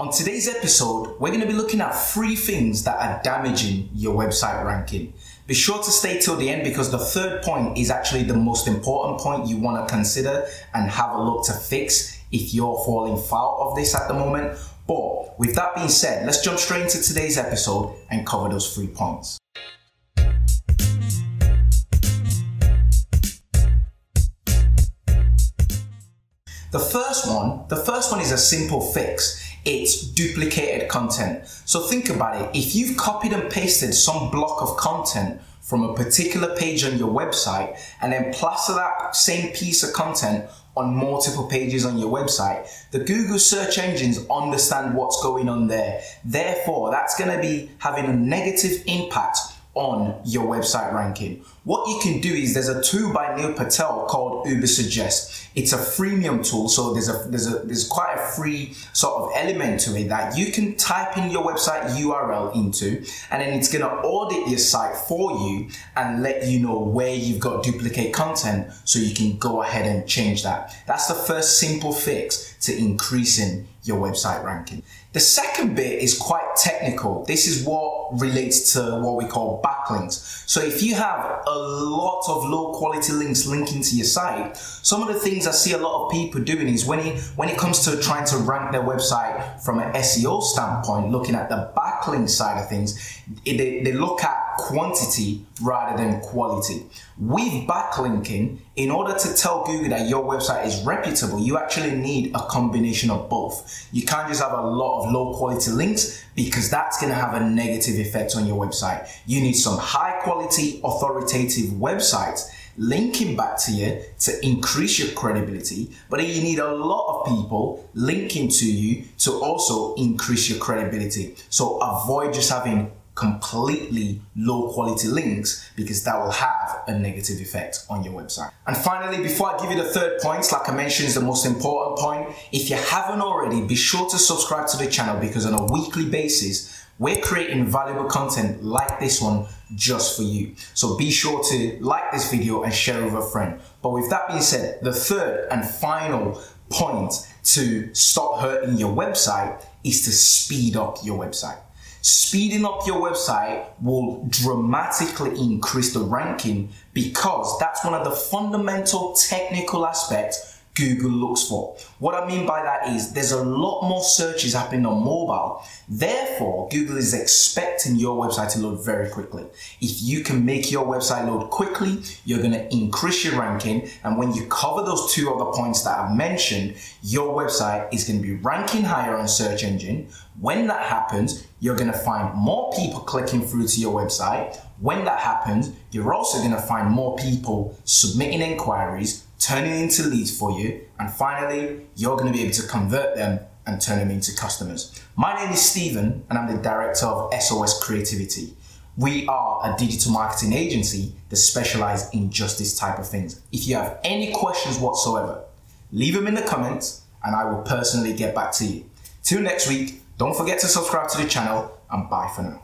On today's episode, we're going to be looking at three things that are damaging your website ranking. Be sure to stay till the end because the third point is actually the most important point you want to consider and have a look to fix if you're falling foul of this at the moment. But with that being said, let's jump straight into today's episode and cover those three points. The first one, the first one is a simple fix. It's duplicated content. So think about it. If you've copied and pasted some block of content from a particular page on your website and then plaster that same piece of content on multiple pages on your website, the Google search engines understand what's going on there. Therefore, that's going to be having a negative impact on your website ranking. What you can do is there's a tool by Neil Patel called Ubersuggest. It's a freemium tool, so there's a there's a there's quite a free sort of element to it that you can type in your website URL into, and then it's gonna audit your site for you and let you know where you've got duplicate content, so you can go ahead and change that. That's the first simple fix to increasing your website ranking. The second bit is quite technical. This is what relates to what we call backlinks. So if you have a lot of low quality links linking to your site, some of the things I see a lot of people doing is when it when it comes to trying to rank their website from an SEO standpoint, looking at the backlink side of things, they, they look at quantity rather than quality. With backlinking, in order to tell Google that your website is reputable, you actually need a combination of both. You can't just have a lot of low quality links because that's going to have a negative effect on your website. You need some high quality, authoritative websites linking back to you to increase your credibility, but then you need a lot of people linking to you to also increase your credibility. So avoid just having completely low quality links because that will have a negative effect on your website. And finally, before I give you the third point, like I mentioned, is the most important point. If you haven't already, be sure to subscribe to the channel because on a weekly basis, we're creating valuable content like this one just for you. So be sure to like this video and share with a friend. But with that being said, the third and final point to stop hurting your website is to speed up your website. Speeding up your website will dramatically increase the ranking because that's one of the fundamental technical aspects Google looks for. What I mean by that is there's a lot more searches happening on mobile. Therefore, Google is expecting your website to load very quickly. If you can make your website load quickly, you're going to increase your ranking. And when you cover those two other points that I've mentioned, your website is going to be ranking higher on search engine. When that happens, you're going to find more people clicking through to your website. When that happens, you're also going to find more people submitting inquiries turning into leads for you, and finally, you're going to be able to convert them and turn them into customers. My name is Stephen, and I'm the director of SOS Creativity. We are a digital marketing agency that specializes in just this type of things. If you have any questions whatsoever, leave them in the comments and I will personally get back to you. Till next week, don't forget to subscribe to the channel and bye for now.